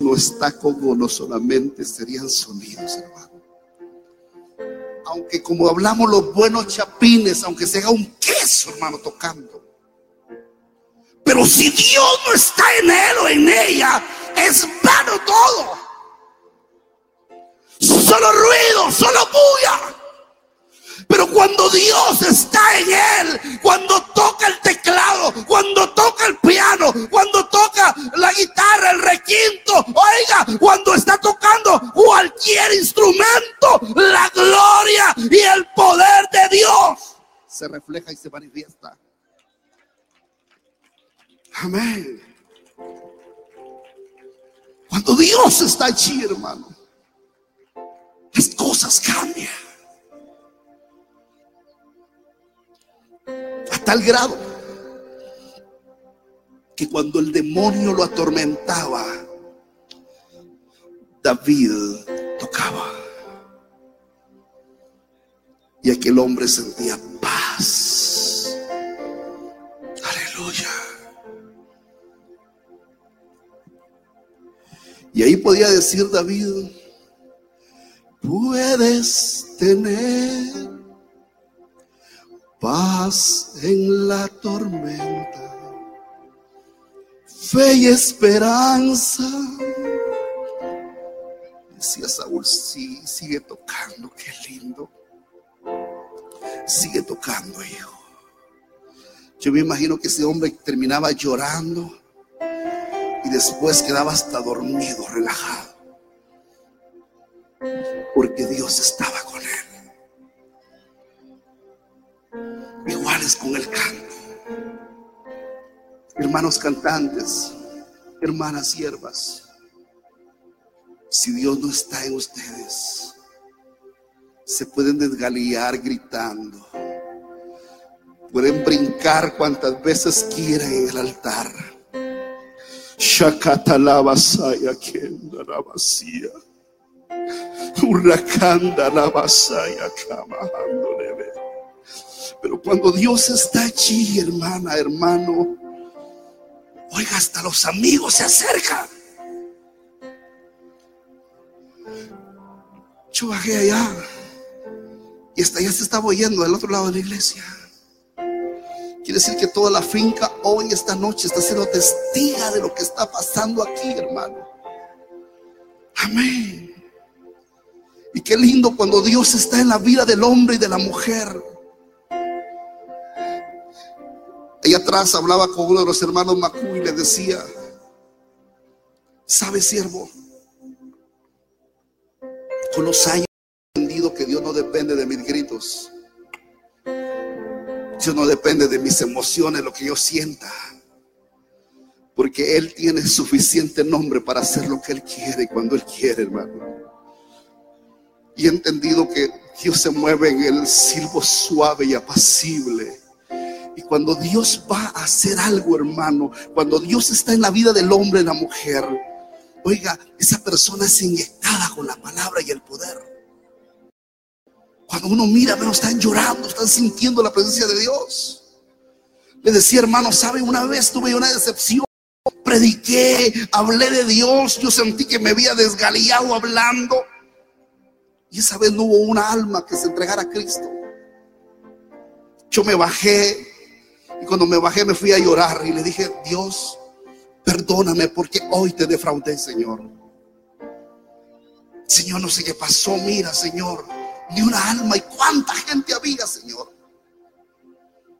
no está con uno solamente serían sonidos, hermano. Aunque como hablamos los buenos chapines, aunque se haga un queso, hermano, tocando. Pero si Dios no está en él o en ella, es vano todo. Solo ruido, solo bulla. Pero cuando Dios está en él, cuando toca el teclado, cuando toca el piano, cuando toca la guitarra, el requinto, oiga, cuando está tocando cualquier instrumento, la gloria y el poder de Dios se refleja y se manifiesta. Amén. Cuando Dios está allí, hermano, las cosas cambian. A tal grado que cuando el demonio lo atormentaba, David tocaba. Y aquel hombre sentía paz. Aleluya. Y ahí podía decir David, puedes tener paz en la tormenta, fe y esperanza. Decía Saúl, sí, sigue tocando, qué lindo. Sigue tocando, hijo. Yo me imagino que ese hombre terminaba llorando y después quedaba hasta dormido, relajado. Porque Dios estaba con él. Iguales con el canto. Hermanos cantantes, hermanas siervas, si Dios no está en ustedes, se pueden desgalear gritando. Pueden brincar cuantas veces quieran en el altar Shakatalabasaya kenda rabasía. Huracanda basaya leve. Pero cuando Dios está allí, hermana, hermano, oiga, hasta los amigos se acercan. Yo bajé allá y hasta allá se estaba oyendo del otro lado de la iglesia. Quiere decir que toda la finca hoy, esta noche, está siendo testiga de lo que está pasando aquí, hermano. Amén. Y qué lindo cuando Dios está en la vida del hombre y de la mujer. Allá atrás hablaba con uno de los hermanos Macú y le decía, ¿sabe siervo? Con los años he entendido que Dios no depende de mis gritos. Dios no depende de mis emociones, lo que yo sienta. Porque Él tiene suficiente nombre para hacer lo que Él quiere cuando Él quiere, hermano. Y he entendido que Dios se mueve en el silbo suave y apacible. Y cuando Dios va a hacer algo, hermano, cuando Dios está en la vida del hombre y la mujer, oiga, esa persona es inyectada con la palabra y el poder. Cuando uno mira, pero están llorando, están sintiendo la presencia de Dios. Le decía, hermano, ¿sabe? Una vez tuve una decepción. Prediqué, hablé de Dios. Yo sentí que me había desgaleado hablando. Y esa vez no hubo una alma que se entregara a Cristo. Yo me bajé. Y cuando me bajé me fui a llorar. Y le dije, Dios, perdóname porque hoy te defraudé, Señor. Señor, no sé qué pasó. Mira, Señor ni una alma. ¿Y cuánta gente había, Señor?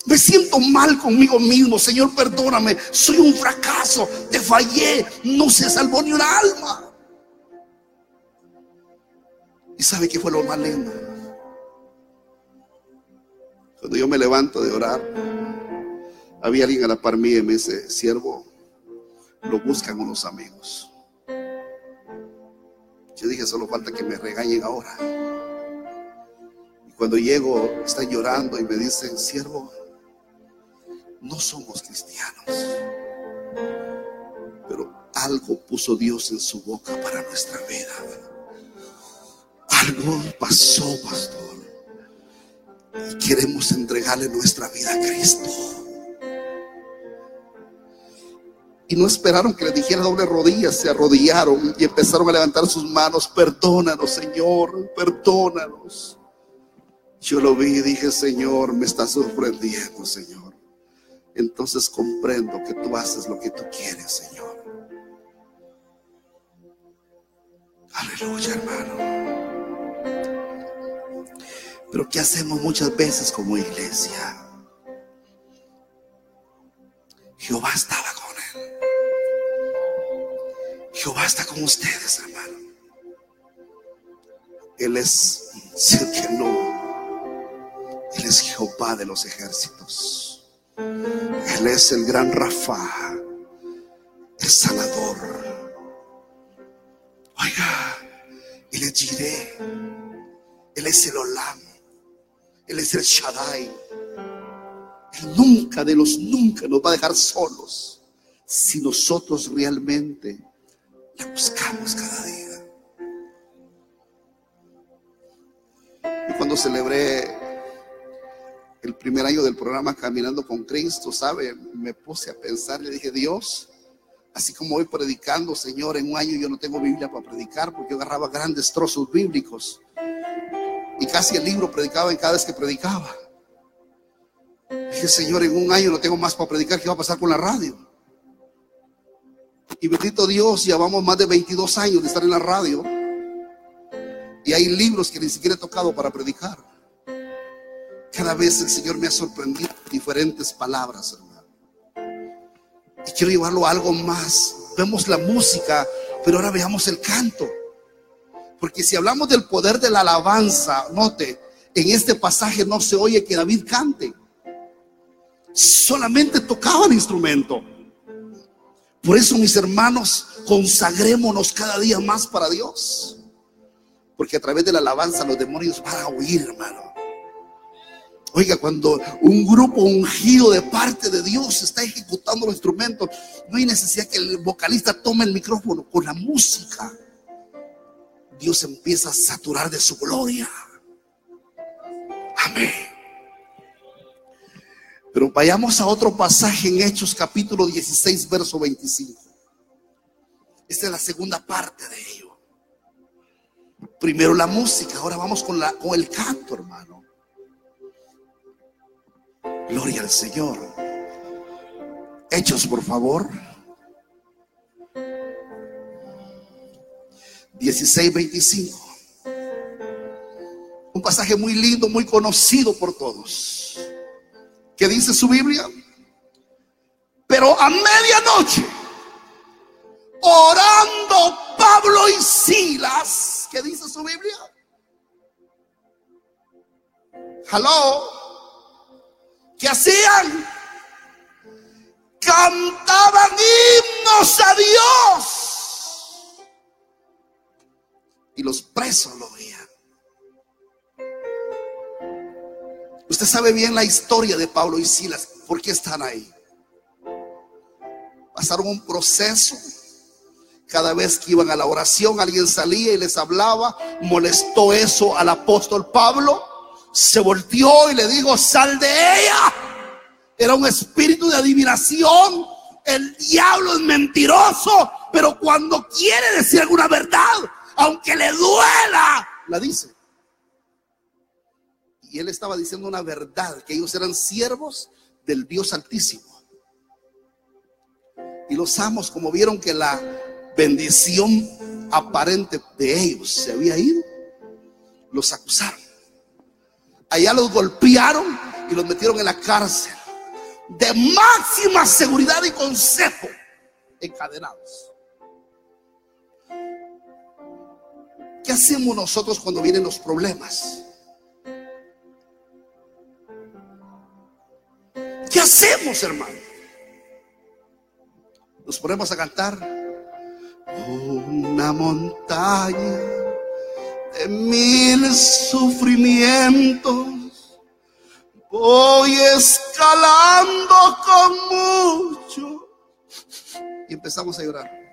Me siento mal conmigo mismo, Señor, perdóname. Soy un fracaso, te fallé, no se salvó ni una alma. ¿Y sabe qué fue lo más lindo? Cuando yo me levanto de orar, había alguien a la par mía y me dice, siervo, lo buscan unos amigos. Yo dije, solo falta que me regañen ahora. Cuando llego, están llorando y me dicen, siervo, no somos cristianos, pero algo puso Dios en su boca para nuestra vida. Algo pasó, pastor. Y queremos entregarle nuestra vida a Cristo. Y no esperaron que le dijera doble rodillas, se arrodillaron y empezaron a levantar sus manos. Perdónanos, Señor, perdónanos. Yo lo vi y dije, Señor, me está sorprendiendo, Señor. Entonces comprendo que tú haces lo que tú quieres, Señor. Aleluya, hermano. Pero ¿qué hacemos muchas veces como iglesia? Jehová estaba con. Jehová está con ustedes, hermano. Él es, que no, Él es Jehová de los ejércitos. Él es el gran Rafa, el sanador. Oiga, Él es Jireh, Él es el Olam, Él es el Shaddai. Él nunca de los nunca nos va a dejar solos si nosotros realmente le buscamos cada día. Y cuando celebré el primer año del programa Caminando con Cristo, ¿sabe? Me puse a pensar, le dije, Dios, así como voy predicando, Señor, en un año yo no tengo Biblia para predicar porque yo agarraba grandes trozos bíblicos y casi el libro predicaba en cada vez que predicaba. Dije, Señor, en un año no tengo más para predicar. ¿Qué va a pasar con la radio? Y bendito Dios, llevamos más de 22 años de estar en la radio. Y hay libros que ni siquiera he tocado para predicar. Cada vez el Señor me ha sorprendido diferentes palabras, hermano. Y quiero llevarlo a algo más. Vemos la música, pero ahora veamos el canto. Porque si hablamos del poder de la alabanza, note, en este pasaje no se oye que David cante solamente tocaba el instrumento. Por eso, mis hermanos, consagrémonos cada día más para Dios. Porque a través de la alabanza los demonios van a oír, hermano. Oiga, cuando un grupo ungido de parte de Dios está ejecutando los instrumentos, no hay necesidad que el vocalista tome el micrófono con la música. Dios empieza a saturar de su gloria. Amén. Pero vayamos a otro pasaje en Hechos capítulo 16, verso 25. Esta es la segunda parte de ello. Primero la música, ahora vamos con, la, con el canto, hermano. Gloria al Señor. Hechos, por favor. 16, 25. Un pasaje muy lindo, muy conocido por todos. ¿Qué dice su Biblia? Pero a medianoche, orando Pablo y Silas, ¿qué dice su Biblia? Hello. ¿Qué hacían? Cantaban himnos a Dios. Y los presos lo veían. Usted sabe bien la historia de Pablo y Silas. ¿Por qué están ahí? Pasaron un proceso. Cada vez que iban a la oración, alguien salía y les hablaba. Molestó eso al apóstol Pablo. Se volteó y le dijo, sal de ella. Era un espíritu de adivinación. El diablo es mentiroso, pero cuando quiere decir alguna verdad, aunque le duela, la dice. Y él estaba diciendo una verdad, que ellos eran siervos del Dios Altísimo. Y los amos, como vieron que la bendición aparente de ellos se había ido, los acusaron. Allá los golpearon y los metieron en la cárcel de máxima seguridad y consejo, encadenados. ¿Qué hacemos nosotros cuando vienen los problemas? Hacemos, hermano? Nos ponemos a cantar. Una montaña de mil sufrimientos. Voy escalando con mucho. Y empezamos a llorar.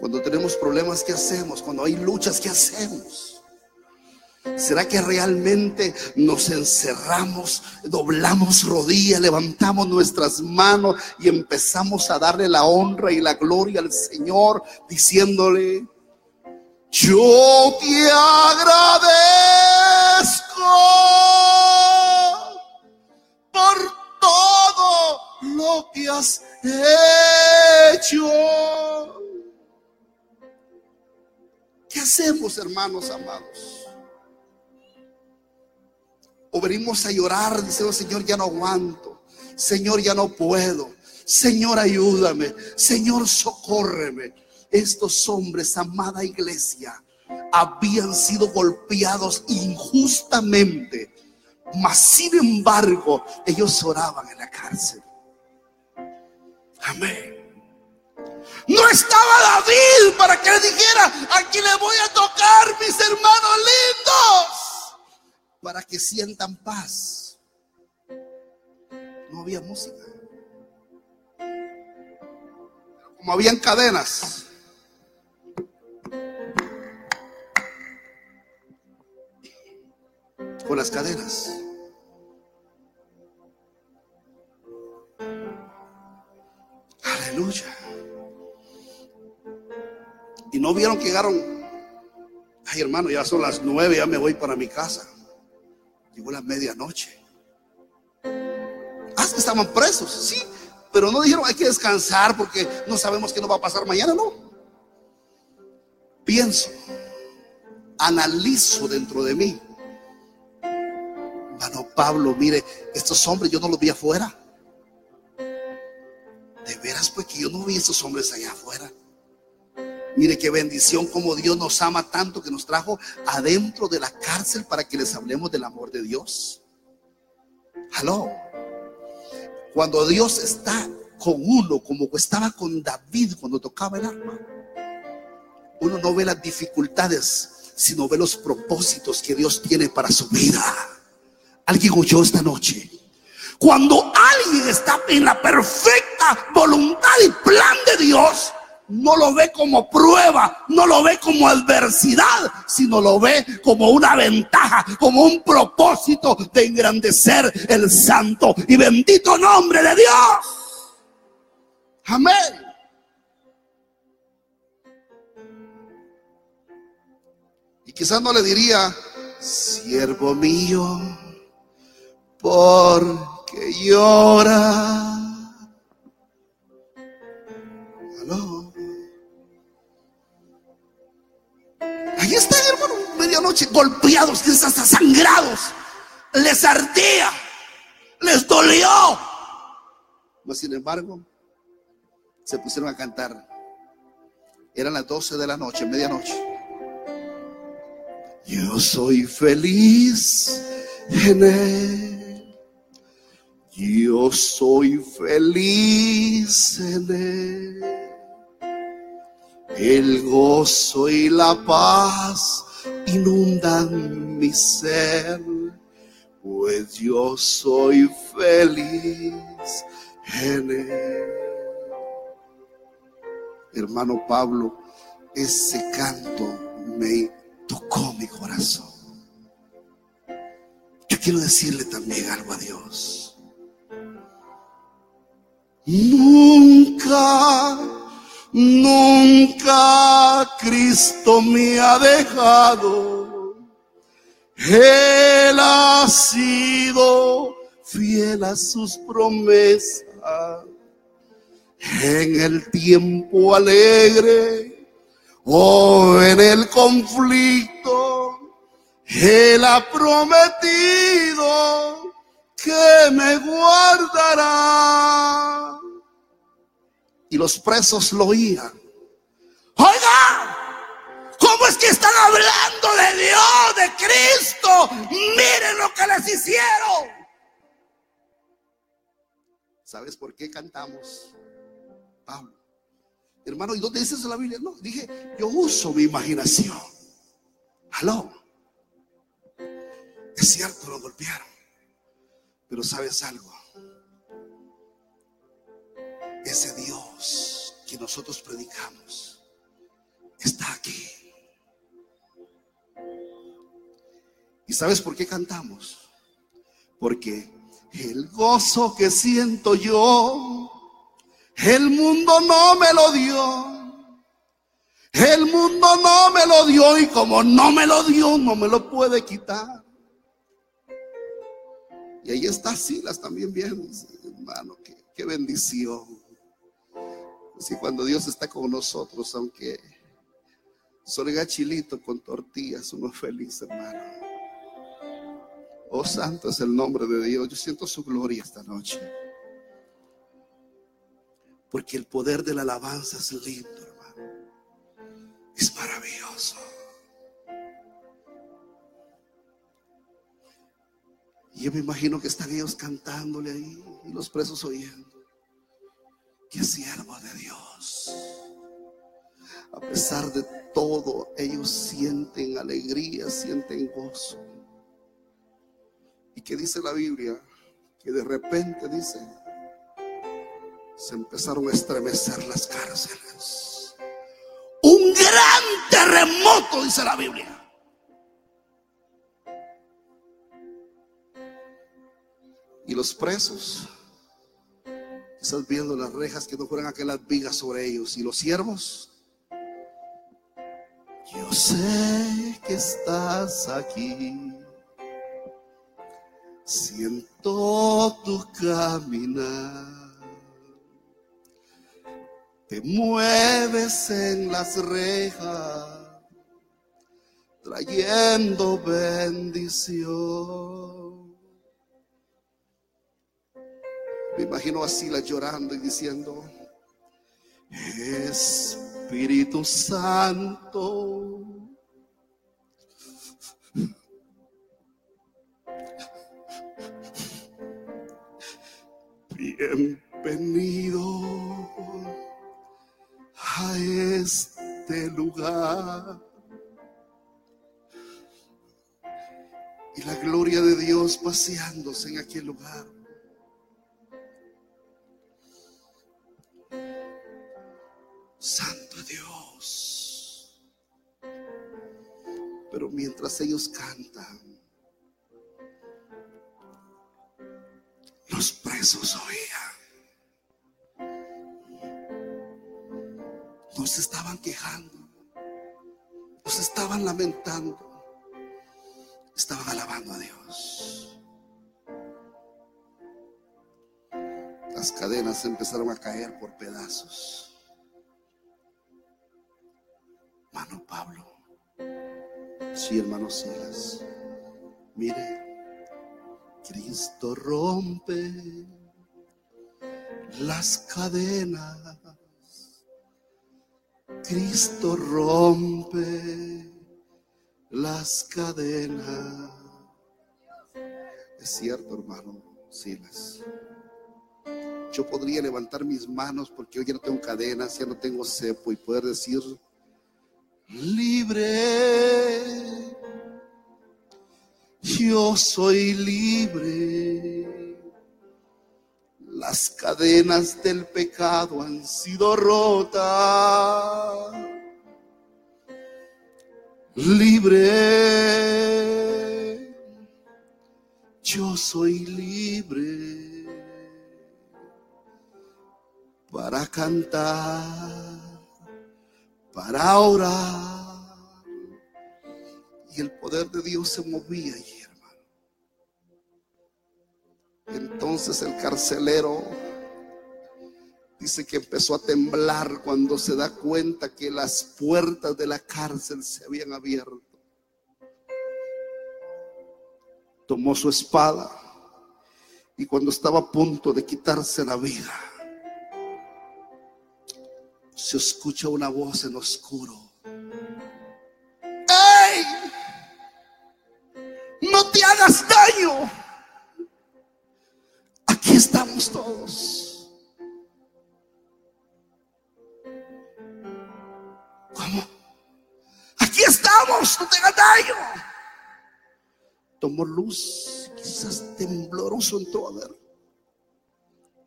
Cuando tenemos problemas, ¿qué hacemos? Cuando hay luchas, ¿qué hacemos? ¿Será que realmente nos encerramos, doblamos rodillas, levantamos nuestras manos y empezamos a darle la honra y la gloria al Señor diciéndole, yo te agradezco por todo lo que has hecho. ¿Qué hacemos, hermanos amados? O venimos a llorar diciendo, Señor, ya no aguanto. Señor, ya no puedo. Señor, ayúdame. Señor, socórreme. Estos hombres, amada iglesia, habían sido golpeados injustamente. Mas, sin embargo, ellos oraban en la cárcel. Amén. No estaba David para que le dijera, aquí le voy a tocar mis hermanos lindos, para que sientan paz. No había música. Como habían cadenas. Con las cadenas. Aleluya. Y no vieron que llegaron. Ay, hermano, ya son las nueve, ya me voy para mi casa. Llegó la medianoche. Ah, estaban presos, sí, pero no dijeron hay que descansar porque no sabemos qué nos va a pasar mañana, no. Pienso, analizo dentro de mí. Hermano Pablo, mire, estos hombres yo no los vi afuera. De veras, pues que yo no vi estos hombres allá afuera. Mire qué bendición como Dios nos ama tanto que nos trajo adentro de la cárcel para que les hablemos del amor de Dios. Aló. Cuando Dios está con uno, como estaba con David cuando tocaba el arma, uno no ve las dificultades, sino ve los propósitos que Dios tiene para su vida. Alguien oyó esta noche. Cuando alguien está en la perfecta voluntad y plan de Dios, no lo ve como prueba, no lo ve como adversidad, sino lo ve como una ventaja, como un propósito de engrandecer el santo y bendito nombre de Dios. Amén. Y quizás no le diría, siervo mío, porque llora. Medianoche, golpeados, hasta sangrados. Les ardía, les dolió. Mas sin embargo, se pusieron a cantar. Eran las 12 de la noche, medianoche. Yo soy feliz en él. Yo soy feliz en él. El gozo y la paz inundan mi ser, pues yo soy feliz en él. Hermano Pablo, ese canto me tocó mi corazón. Yo quiero decirle también algo a Dios. Nunca Nunca Cristo me ha dejado. Él ha sido fiel a sus promesas. En el tiempo alegre o en el conflicto, Él ha prometido que me guardará y los presos lo oían. Oiga, ¿cómo es que están hablando de Dios, de Cristo? Miren lo que les hicieron. ¿Sabes por qué cantamos? Pablo. Hermano, ¿y dónde dice eso la Biblia? No, dije, yo uso mi imaginación. Aló. Es cierto, lo golpearon. Pero sabes algo ese Dios que nosotros predicamos está aquí. sabes por qué cantamos? Porque el gozo que siento yo, el mundo no me lo dio. El mundo no me lo dio y como no me lo dio, no me lo puede quitar. Y ahí está Silas también bien, hermano, qué bendición. Así cuando Dios está con nosotros, aunque solga chilito con tortillas, uno feliz, hermano. Oh, santo es el nombre de Dios. Yo siento su gloria esta noche. Porque el poder de la alabanza es lindo es maravilloso. Y yo me imagino que están ellos cantándole ahí y los presos oyendo. Qué siervo de Dios. A pesar de todo, ellos sienten alegría, sienten gozo. ¿Y qué dice la Biblia? Que de repente dice, se empezaron a estremecer las cárceles un gran terremoto, dice la Biblia. Y los presos, estás viendo las rejas que no fueran aquellas vigas sobre ellos. Y los siervos, yo sé que estás aquí. Siento tu caminar. Te mueves en las rejas, trayendo bendición. Me imagino así la llorando y diciendo, Espíritu Santo. Bienvenido a este lugar. Y la gloria de Dios paseándose en aquel lugar. Ellos cantan, los presos oían. no se estaban quejando, no se estaban lamentando, estaban alabando a Dios. Las cadenas empezaron a caer por pedazos. Hermano Pablo, sí, hermano Silas, mire, Cristo rompe las cadenas Cristo rompe las cadenas. Es cierto, hermano Silas. Yo podría levantar mis manos porque hoy ya no tengo cadenas, ya no tengo cepo y poder decir, libre, yo soy libre las cadenas del pecado han sido rotas. Libre, yo soy libre para cantar, para orar. Y el poder de Dios se movía allí. Entonces el carcelero dice que empezó a temblar cuando se da cuenta que las puertas de la cárcel se habían abierto. Tomó su espada y cuando estaba a punto de quitarse la vida, se escucha una voz en oscuro. ¡Ey! No te hagas daño todos. ¿Cómo? Aquí estamos, no tenga daño. Tomó luz, quizás tembloroso entró a ver.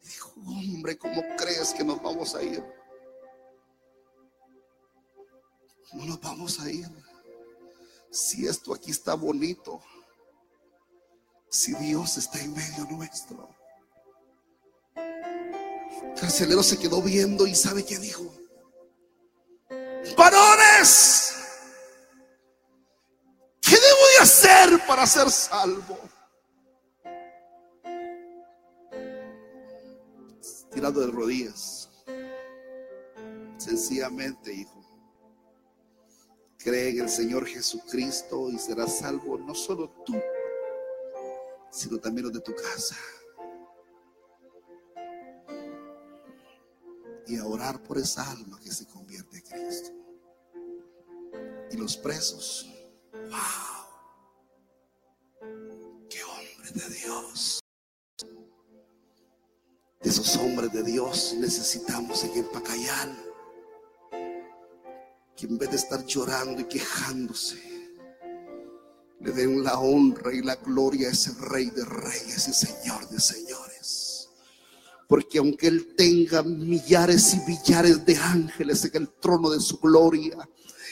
Dijo, hombre, ¿cómo crees que nos vamos a ir? No nos vamos a ir. Si esto aquí está bonito, si Dios está en medio nuestro? El carcelero se quedó viendo y sabe qué dijo. Varones, ¿qué debo de hacer para ser salvo? Tirado de rodillas. Sencillamente, hijo. Cree en el Señor Jesucristo y serás salvo no solo tú, sino también los de tu casa. Y a orar por esa alma que se convierte en Cristo. Y los presos, wow, qué hombre de Dios. De esos hombres de Dios necesitamos en el Pacayal que en vez de estar llorando y quejándose, le den la honra y la gloria a ese rey de reyes y señor de señores. Porque aunque Él tenga millares y millares de ángeles en el trono de su gloria,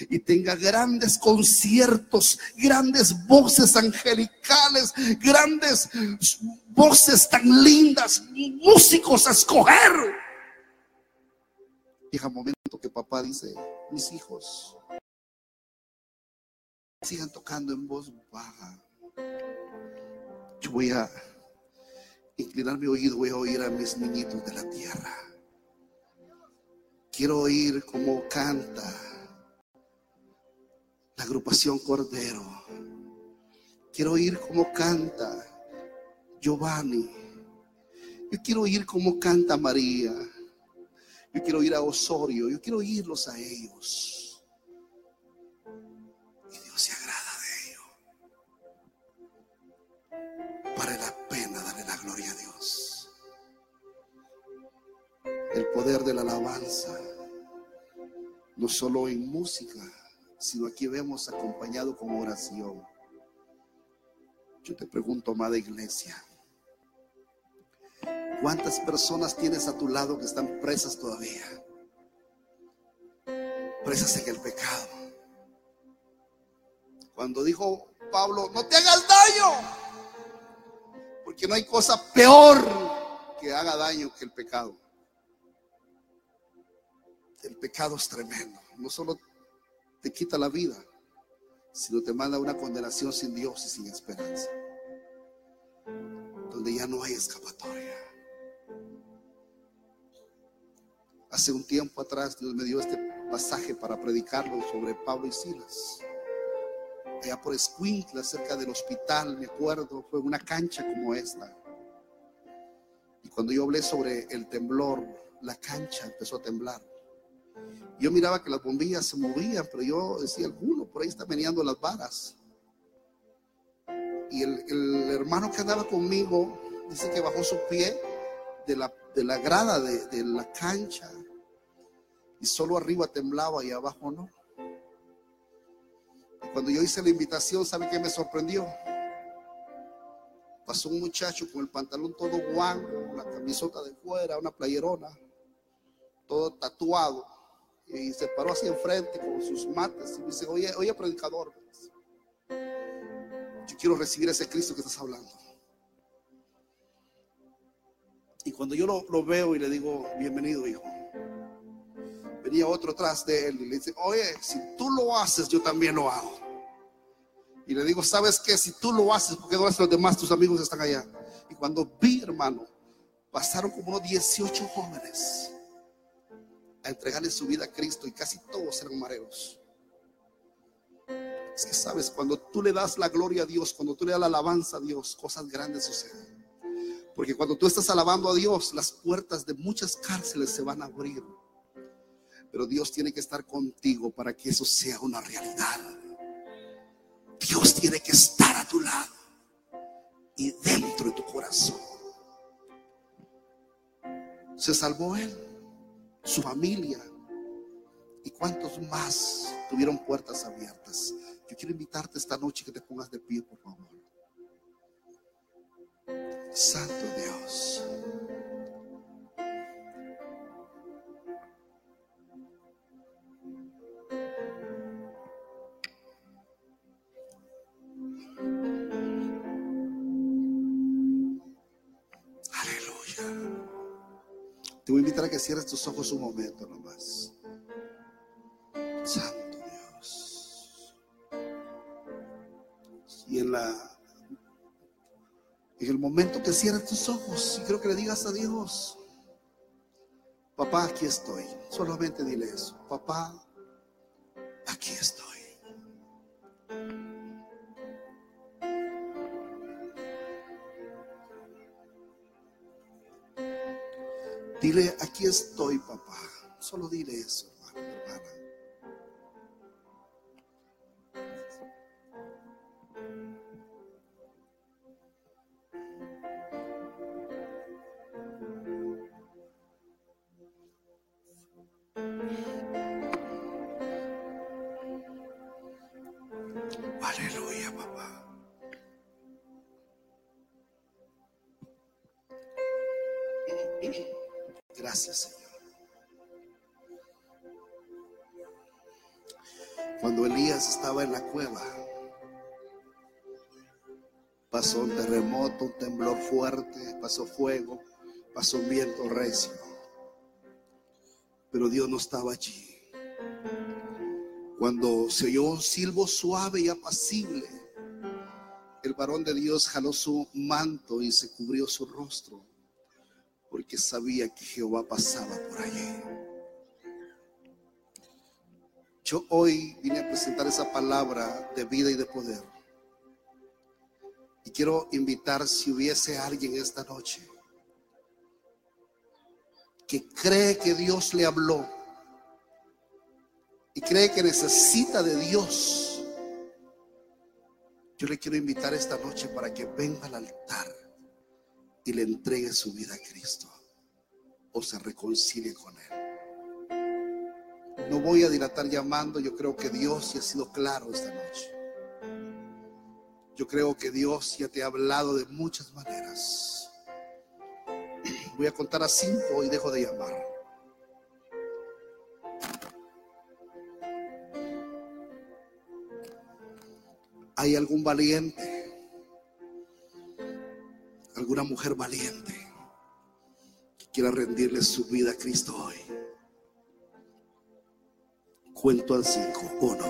y tenga grandes conciertos, grandes voces angelicales, grandes voces tan lindas, músicos a escoger. Llega momento que papá dice, mis hijos sigan tocando en voz baja. Yo voy a inclinar mi oído, voy a oír a mis niñitos de la tierra. Quiero oír cómo canta la agrupación Cordero. Quiero oír cómo canta Giovanni. Yo quiero oír cómo canta María. Yo quiero ir a Osorio, yo quiero oírlos a ellos. Y Dios se agrada de ello. Vale gloria a Dios. El poder de la alabanza, no solo en música, sino aquí vemos acompañado con oración. Yo te pregunto, amada iglesia, ¿Cuántas personas tienes a tu lado que están presas todavía? Presas en el pecado. Cuando dijo Pablo, no te hagas daño, porque no hay cosa peor que haga daño que el pecado. El pecado es tremendo. No solo te quita la vida, sino te manda una condenación sin Dios y sin esperanza. Donde ya no hay escapatoria. Hace un tiempo atrás Dios me dio este pasaje para predicarlo sobre Pablo y Silas. Allá por Escuintla, cerca del hospital, me acuerdo, fue una cancha como esta. Y cuando yo hablé sobre el temblor, la cancha empezó a temblar. Yo miraba que las bombillas se movían, pero yo decía, alguno por ahí está meneando las varas. Y el, hermano que andaba conmigo dice que bajó su pie de la, de la grada de, de la cancha y solo arriba temblaba y abajo no. Cuando yo hice la invitación, ¿sabe qué me sorprendió? Pasó un muchacho con el pantalón todo guango, la camisota de fuera, una playerona, todo tatuado. Y se paró así enfrente con sus mates y me dice, oye, oye, predicador, yo quiero recibir ese Cristo que estás hablando. Y cuando yo lo veo y le digo, bienvenido, hijo venía otro atrás de él y le dice, oye, si tú lo haces, yo también lo hago. Y le digo, ¿sabes qué? Si tú lo haces, porque no haces los demás? Tus amigos están allá. Y cuando vi, hermano, pasaron como unos 18 jóvenes a entregarle su vida a Cristo y casi todos eran mareros. Es que sabes, cuando tú le das la gloria a Dios, cuando tú le das la alabanza a Dios, cosas grandes suceden. Porque cuando tú estás alabando a Dios, las puertas de muchas cárceles se van a abrir. Pero Dios tiene que estar contigo para que eso sea una realidad. Dios tiene que estar a tu lado y dentro de tu corazón. Se salvó él, su familia. ¿Y cuántos más tuvieron puertas abiertas? Yo quiero invitarte esta noche que te pongas de pie, por favor. Santo Dios. Que cierres tus ojos un momento nomás. Santo Dios. Y en la en el momento que cierres tus ojos, y creo que le digas a Dios, papá, aquí estoy. Solamente dile eso, papá, aquí estoy. Dile, aquí estoy, papá. Solo dile eso, pasó fuego, pasó un viento recio. Pero Dios no estaba allí. Cuando se oyó un silbo suave y apacible, el varón de Dios jaló su manto y se cubrió su rostro, porque sabía que Jehová pasaba por allí. Yo hoy vine a presentar esa palabra de vida y de poder. Y quiero invitar si hubiese alguien esta noche que cree que Dios le habló y cree que necesita de Dios, yo le quiero invitar esta noche para que venga al altar y le entregue su vida a Cristo o se reconcilie con Él. No voy a dilatar llamando, yo creo que Dios ya ha sido claro esta noche. Yo creo que Dios ya te ha hablado de muchas maneras. Voy a contar a cinco y dejo de llamar. ¿Hay algún valiente? ¿Alguna mujer valiente que quiera rendirle su vida a Cristo hoy? Cuento al cinco. Uno.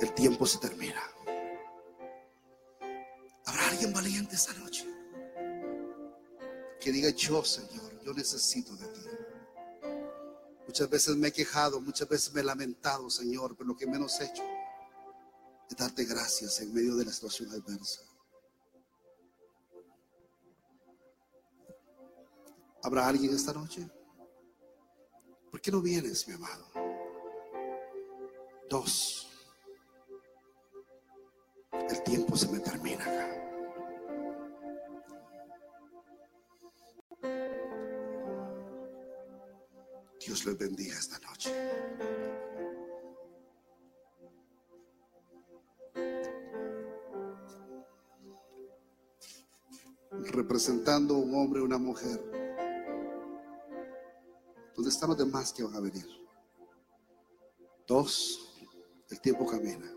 El tiempo se termina. ¿Habrá alguien valiente esta noche? Que diga yo, Señor, yo necesito de ti. Muchas veces me he quejado, muchas veces me he lamentado, Señor, pero lo que menos he hecho es darte gracias en medio de la situación adversa. ¿Habrá alguien esta noche? ¿Por qué no vienes, mi amado? Dos. El tiempo se me termina acá. Dios les bendiga esta noche. Representando un hombre una mujer. ¿Dónde están los demás que van a venir? Dos, el tiempo camina.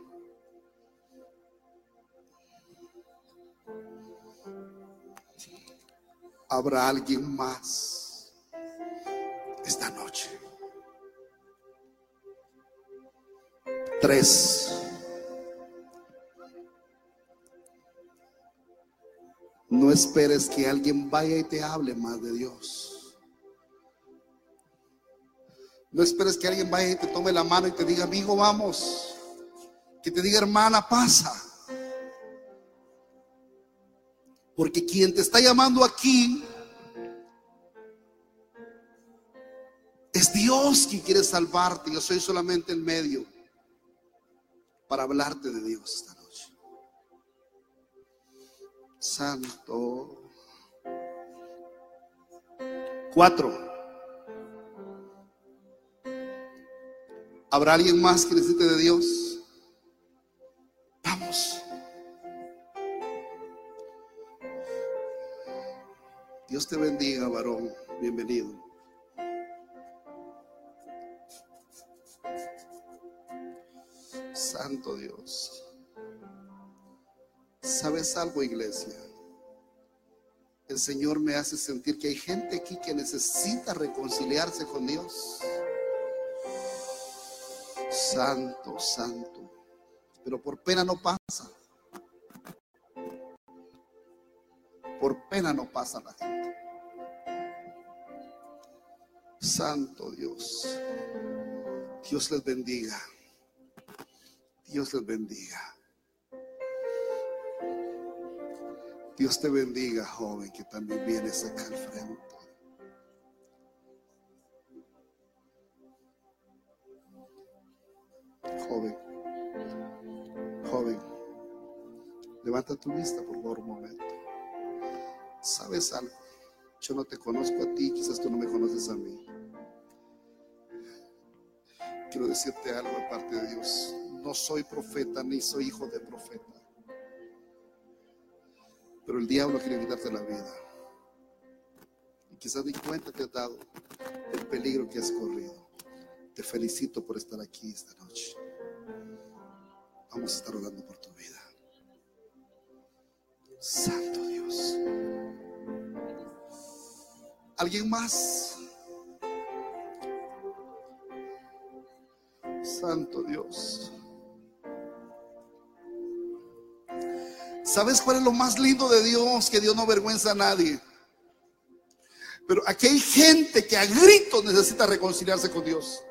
Habrá alguien más esta noche. Tres. No esperes que alguien vaya y te hable más de Dios. No esperes que alguien vaya y te tome la mano y te diga, amigo, vamos. Que te diga, hermana, pasa. Porque quien te está llamando aquí Dios quiere salvarte. Yo soy solamente el medio para hablarte de Dios esta noche. Santo. Cuatro. ¿Habrá alguien más que necesite de Dios? Vamos. Dios te bendiga, varón. Bienvenido. Santo Dios. ¿Sabes algo, iglesia? el Señor me hace sentir que hay gente aquí que necesita reconciliarse con Dios. Santo, santo. Pero por pena no pasa. Por pena no pasa la gente. Santo Dios. Dios les bendiga. Dios les bendiga. Dios te bendiga, joven, que también vienes acá al frente. Joven, joven, levanta tu vista por favor un momento. ¿Sabes algo? Yo no te conozco a ti, quizás tú no me conoces a mí. Quiero decirte algo aparte de Dios. No soy profeta ni soy hijo de profeta. Pero el diablo quiere quitarte la vida. Y quizás ni cuenta te has dado del peligro que has corrido. Te felicito por estar aquí esta noche. Vamos a estar orando por tu vida. Santo Dios. ¿Alguien más? Santo Dios. ¿Sabes cuál es lo más lindo de Dios? Que Dios no avergüenza a nadie. Pero aquí hay gente que a gritos necesita reconciliarse con Dios.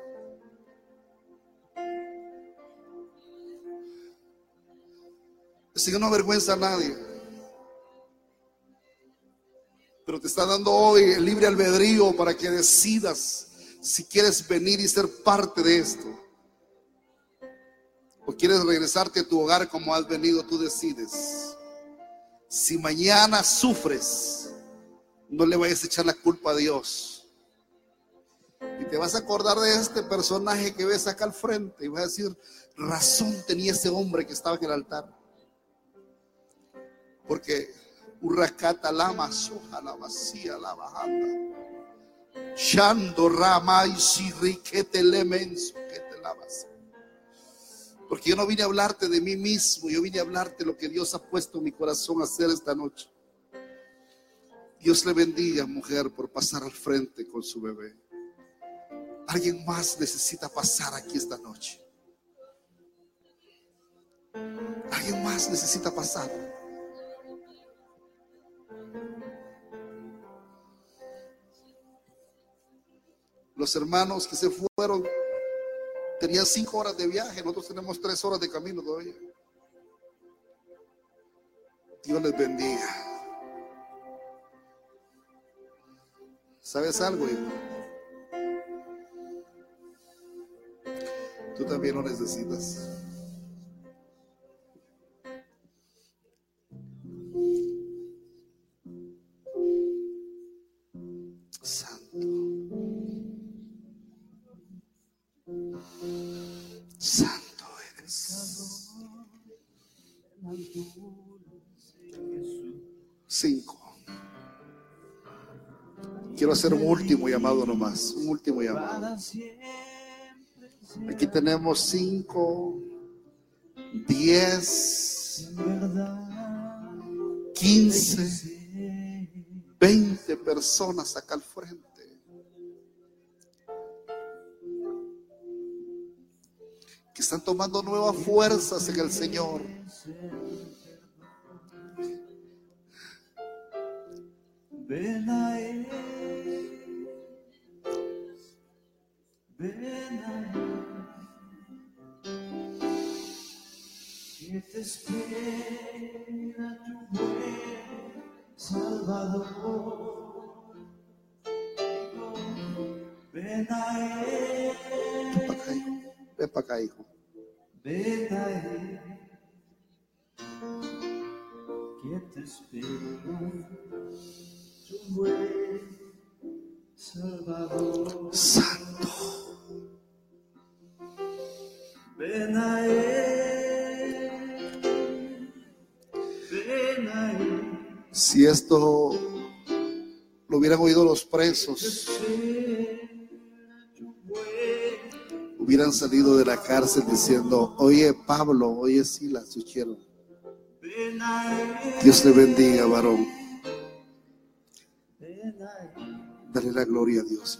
El no avergüenza a nadie. Pero te está dando hoy el libre albedrío para que decidas si quieres venir y ser parte de esto. O quieres regresarte a tu hogar como has venido, tú decides. Si mañana sufres, no le vayas a echar la culpa a Dios. Y te vas a acordar de este personaje que ves acá al frente y vas a decir, razón tenía ese hombre que estaba en el altar. Porque Urracata lama soja la vacía la bajanda. Shando rama y sirriquete lemenso que te lavas. Porque yo no vine a hablarte de mí mismo, yo vine a hablarte lo que Dios ha puesto en mi corazón a hacer esta noche. Dios le bendiga, mujer, por pasar al frente con su bebé. Alguien más necesita pasar aquí esta noche. Alguien más necesita pasar. Los hermanos que se fueron Tenían cinco horas de viaje, nosotros tenemos tres horas de camino todavía. Dios les bendiga. ¿Sabes algo, hijo? Tú también lo necesitas. Hacer un último llamado nomás, un último llamado. Aquí tenemos cinco, diez, quince, veinte personas acá al frente. Que están tomando nuevas fuerzas en el Señor. Ven a espera tu buen Salvador. Ven a él. Ven para acá, hijo. Ven a él. Que te espera tu buen Salvador. Hubieran salido de la cárcel diciendo, oye Pablo, oye Silas, Dios le bendiga, varón. Dale la gloria a Dios.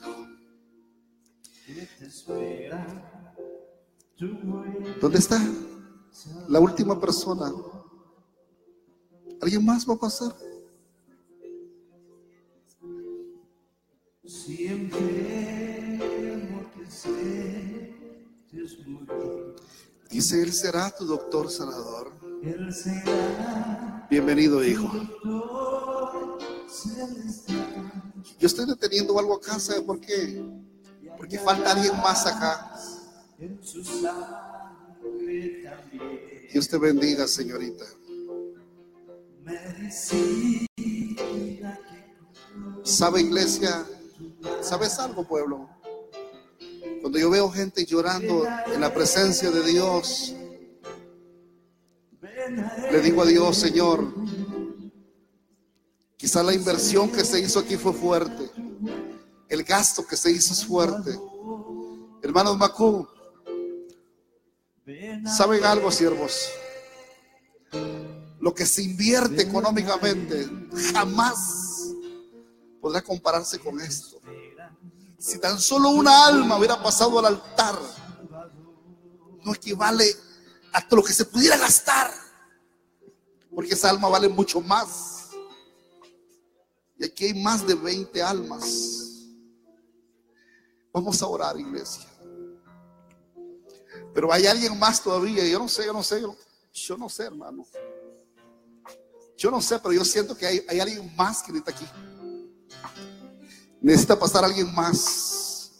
¿Dónde está? La última persona. ¿Alguien más va a pasar? Dice, Él será tu doctor sanador. Bienvenido, hijo. Yo estoy deteniendo algo acá, ¿sabe por qué? Porque falta alguien más acá. Dios te bendiga, señorita. ¿Sabe, iglesia? ¿Sabes algo, pueblo? Cuando yo veo gente llorando en la presencia de Dios, le digo a Dios, Señor, quizá la inversión que se hizo aquí fue fuerte, el gasto que se hizo es fuerte. Hermanos Macú, ¿saben algo, siervos? Lo que se invierte económicamente jamás podrá compararse con esto. Si tan solo una alma hubiera pasado al altar, no equivale a lo que se pudiera gastar, porque esa alma vale mucho más. Y aquí hay más de 20 almas. Vamos a orar, iglesia. Pero hay alguien más todavía. Yo no sé, yo no sé. Yo no sé, hermano. Yo no sé, pero yo siento que hay alguien más que está aquí. Necesita pasar alguien más.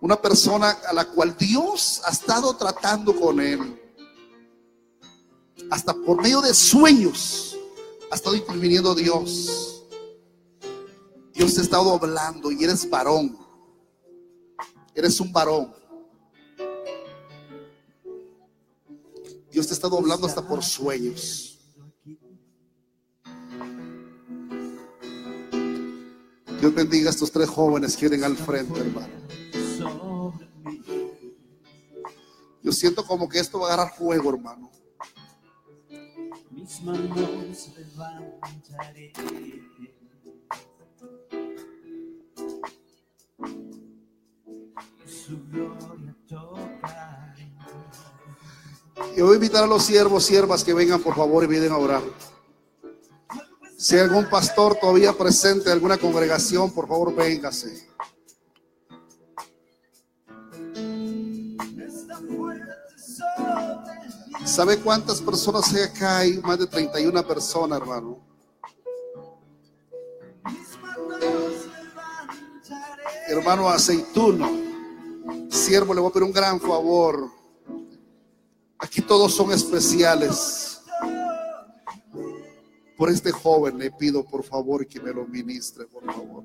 Una persona a la cual Dios ha estado tratando con él. Hasta por medio de sueños ha estado interviniendo Dios. Dios te ha estado hablando y eres varón. Eres un varón. Dios te ha estado hablando hasta por sueños. Dios bendiga a estos tres jóvenes que vienen al frente, hermano. Yo siento como que esto va a agarrar fuego, hermano. Mis manos levantaré. Su gloria Y voy a invitar a los siervos, siervas que vengan por favor y vienen a orar. Si hay algún pastor todavía presente de alguna congregación, por favor, véngase. ¿Sabe cuántas personas hay acá? Hay más de 31 personas, hermano. Hermano aceituno, siervo, le voy a pedir un gran favor. Aquí todos son especiales. Por este joven le pido por favor que me lo ministre, por favor.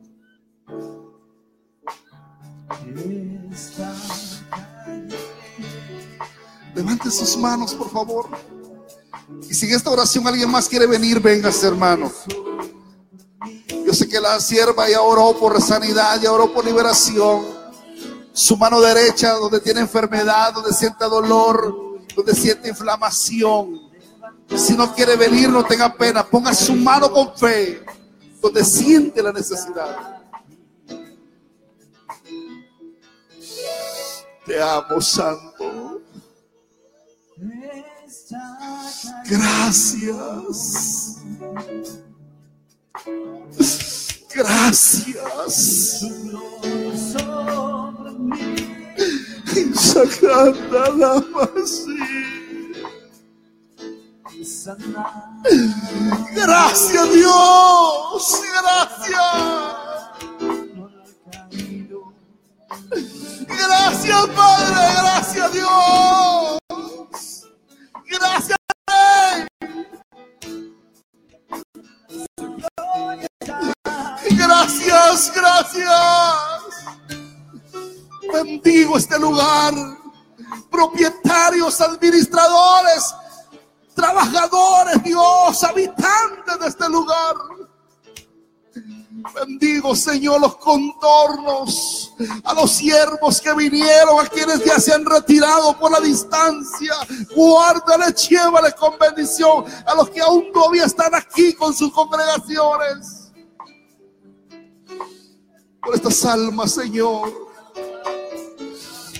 Levante sus manos, por favor. Y si en esta oración alguien más quiere venir, véngase, hermano. Yo sé que la sierva ya oró por sanidad, ya oró por liberación. Su mano derecha, donde tiene enfermedad, donde siente dolor, donde siente inflamación. Si no quiere venir, no tenga pena. Ponga su mano con fe donde siente la necesidad. Te amo, Santo. Gracias. Gracias. Sacada la Gracias Dios, gracias. Gracias Padre, gracias Dios. Gracias. Gracias, gracias. Bendigo este lugar. Propietarios, administradores, Dios, habitantes de este lugar. Bendigo, Señor, los contornos, a los siervos que vinieron, a quienes ya se han retirado por la distancia. Guárdale, llévale con bendición a los que aún todavía están aquí con sus congregaciones. estas almas, Señor,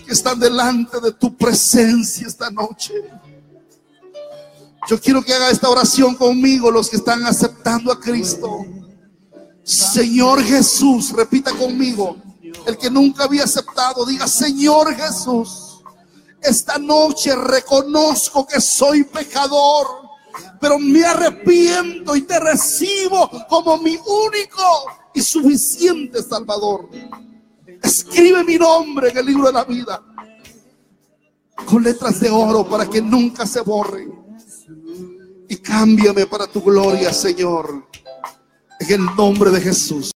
que están delante de tu presencia esta noche. Yo quiero que haga esta oración conmigo los que están aceptando a Cristo. Señor Jesús, repita conmigo. El que nunca había aceptado, diga, Señor Jesús, esta noche reconozco que soy pecador, pero me arrepiento y te recibo como mi único y suficiente Salvador. Escribe mi nombre en el libro de la vida con letras de oro para que nunca se borren. Y cámbiame para tu gloria, Señor. En el nombre de Jesús.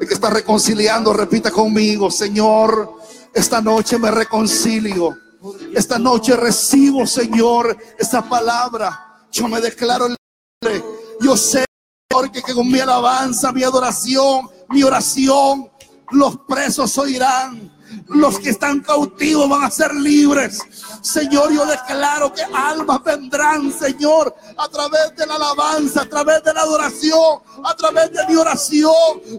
El que está reconciliando, repita conmigo, Señor, esta noche me reconcilio. Esta noche recibo, Señor, esta palabra. Yo me declaro libre. Yo sé, Señor, que con mi alabanza, mi adoración, mi oración, los presos oirán los que están cautivos van a ser libres. Señor, yo declaro que almas vendrán, Señor, a través de la alabanza, a través de la adoración, a través de mi oración.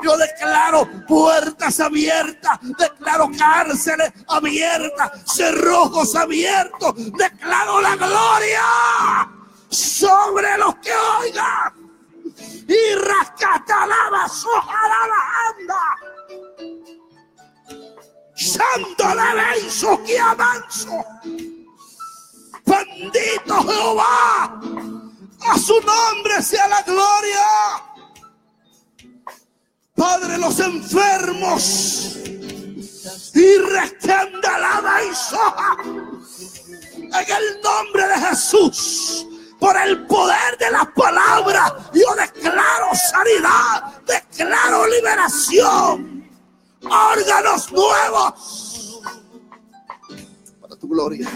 Yo declaro puertas abiertas, declaro cárceles abiertas, cerrojos abiertos. Declaro la gloria sobre los que oigan. Y rascata la la anda. Santo la que avanzo. Bendito Jehová. A su nombre sea la gloria. Padre, los enfermos. Y rescanda la soja. En el nombre de Jesús. Por el poder de la palabra. Yo declaro sanidad. Declaro liberación órganos nuevos para tu gloria.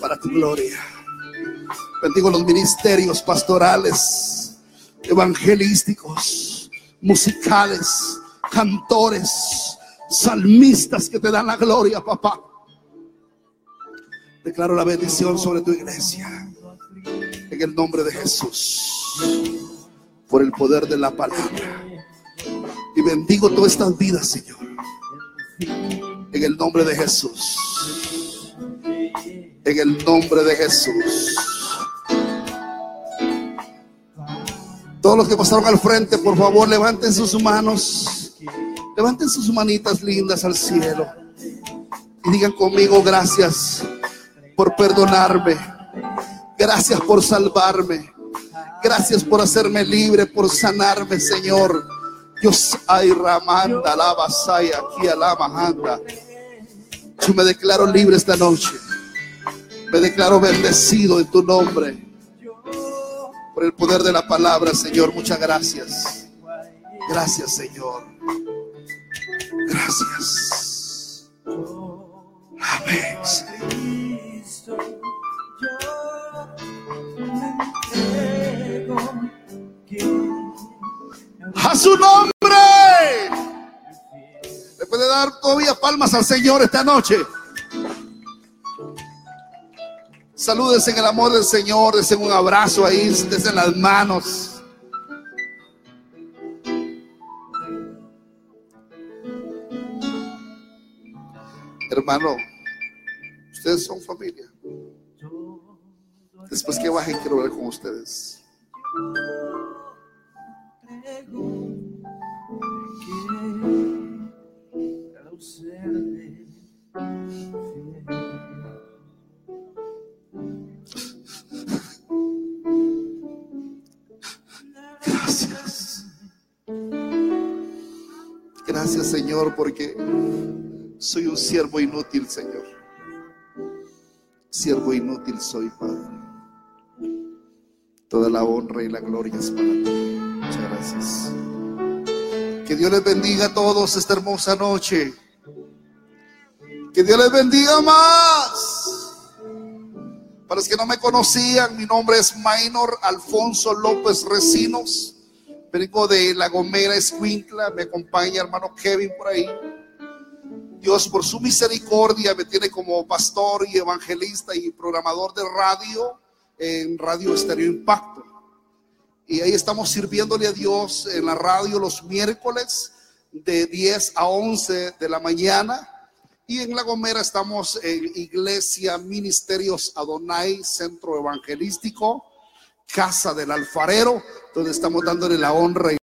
Para tu gloria. Bendigo los ministerios pastorales, evangelísticos, musicales, cantores, salmistas que te dan la gloria, papá. Declaro la bendición sobre tu iglesia. En el nombre de Jesús. Por el poder de la palabra. Bendigo todas estas vidas, Señor. En el nombre de Jesús. En el nombre de Jesús. Todos los que pasaron al frente, por favor, levanten sus manos. Levanten sus manitas lindas al cielo. Y digan conmigo, gracias por perdonarme. Gracias por salvarme. Gracias por hacerme libre, por sanarme, Señor. Dios ay ramanda la basaya aquí a la majanda. Yo me declaro libre esta noche. Me declaro bendecido en tu nombre. Por el poder de la palabra, Señor. Muchas gracias. Gracias, Señor. Gracias. Amén. A su nombre. Le puede dar todavía palmas al Señor esta noche. Salúdense en el amor del Señor, desen un abrazo ahí, desen las manos. Hermano, ustedes son familia. Después que bajen, quiero ver con ustedes. Porque soy un siervo inútil Señor. Siervo inútil soy Padre. Toda la honra y la gloria es para ti. Muchas gracias. Que Dios les bendiga a todos esta hermosa noche. Que Dios les bendiga más. Para los que no me conocían, mi nombre es Maynor Alfonso López Recinos. Vengo de La Gomera, Escuintla. Me acompaña hermano Kevin por ahí. Dios, por su misericordia, me tiene como pastor y evangelista y programador de radio en Radio Estéreo Impacto. Y ahí estamos sirviéndole a Dios en la radio los miércoles de 10 a 11 de la mañana. Y en La Gomera estamos en Iglesia Ministerios Adonai, Centro Evangelístico, Casa del Alfarero, donde estamos dándole la honra.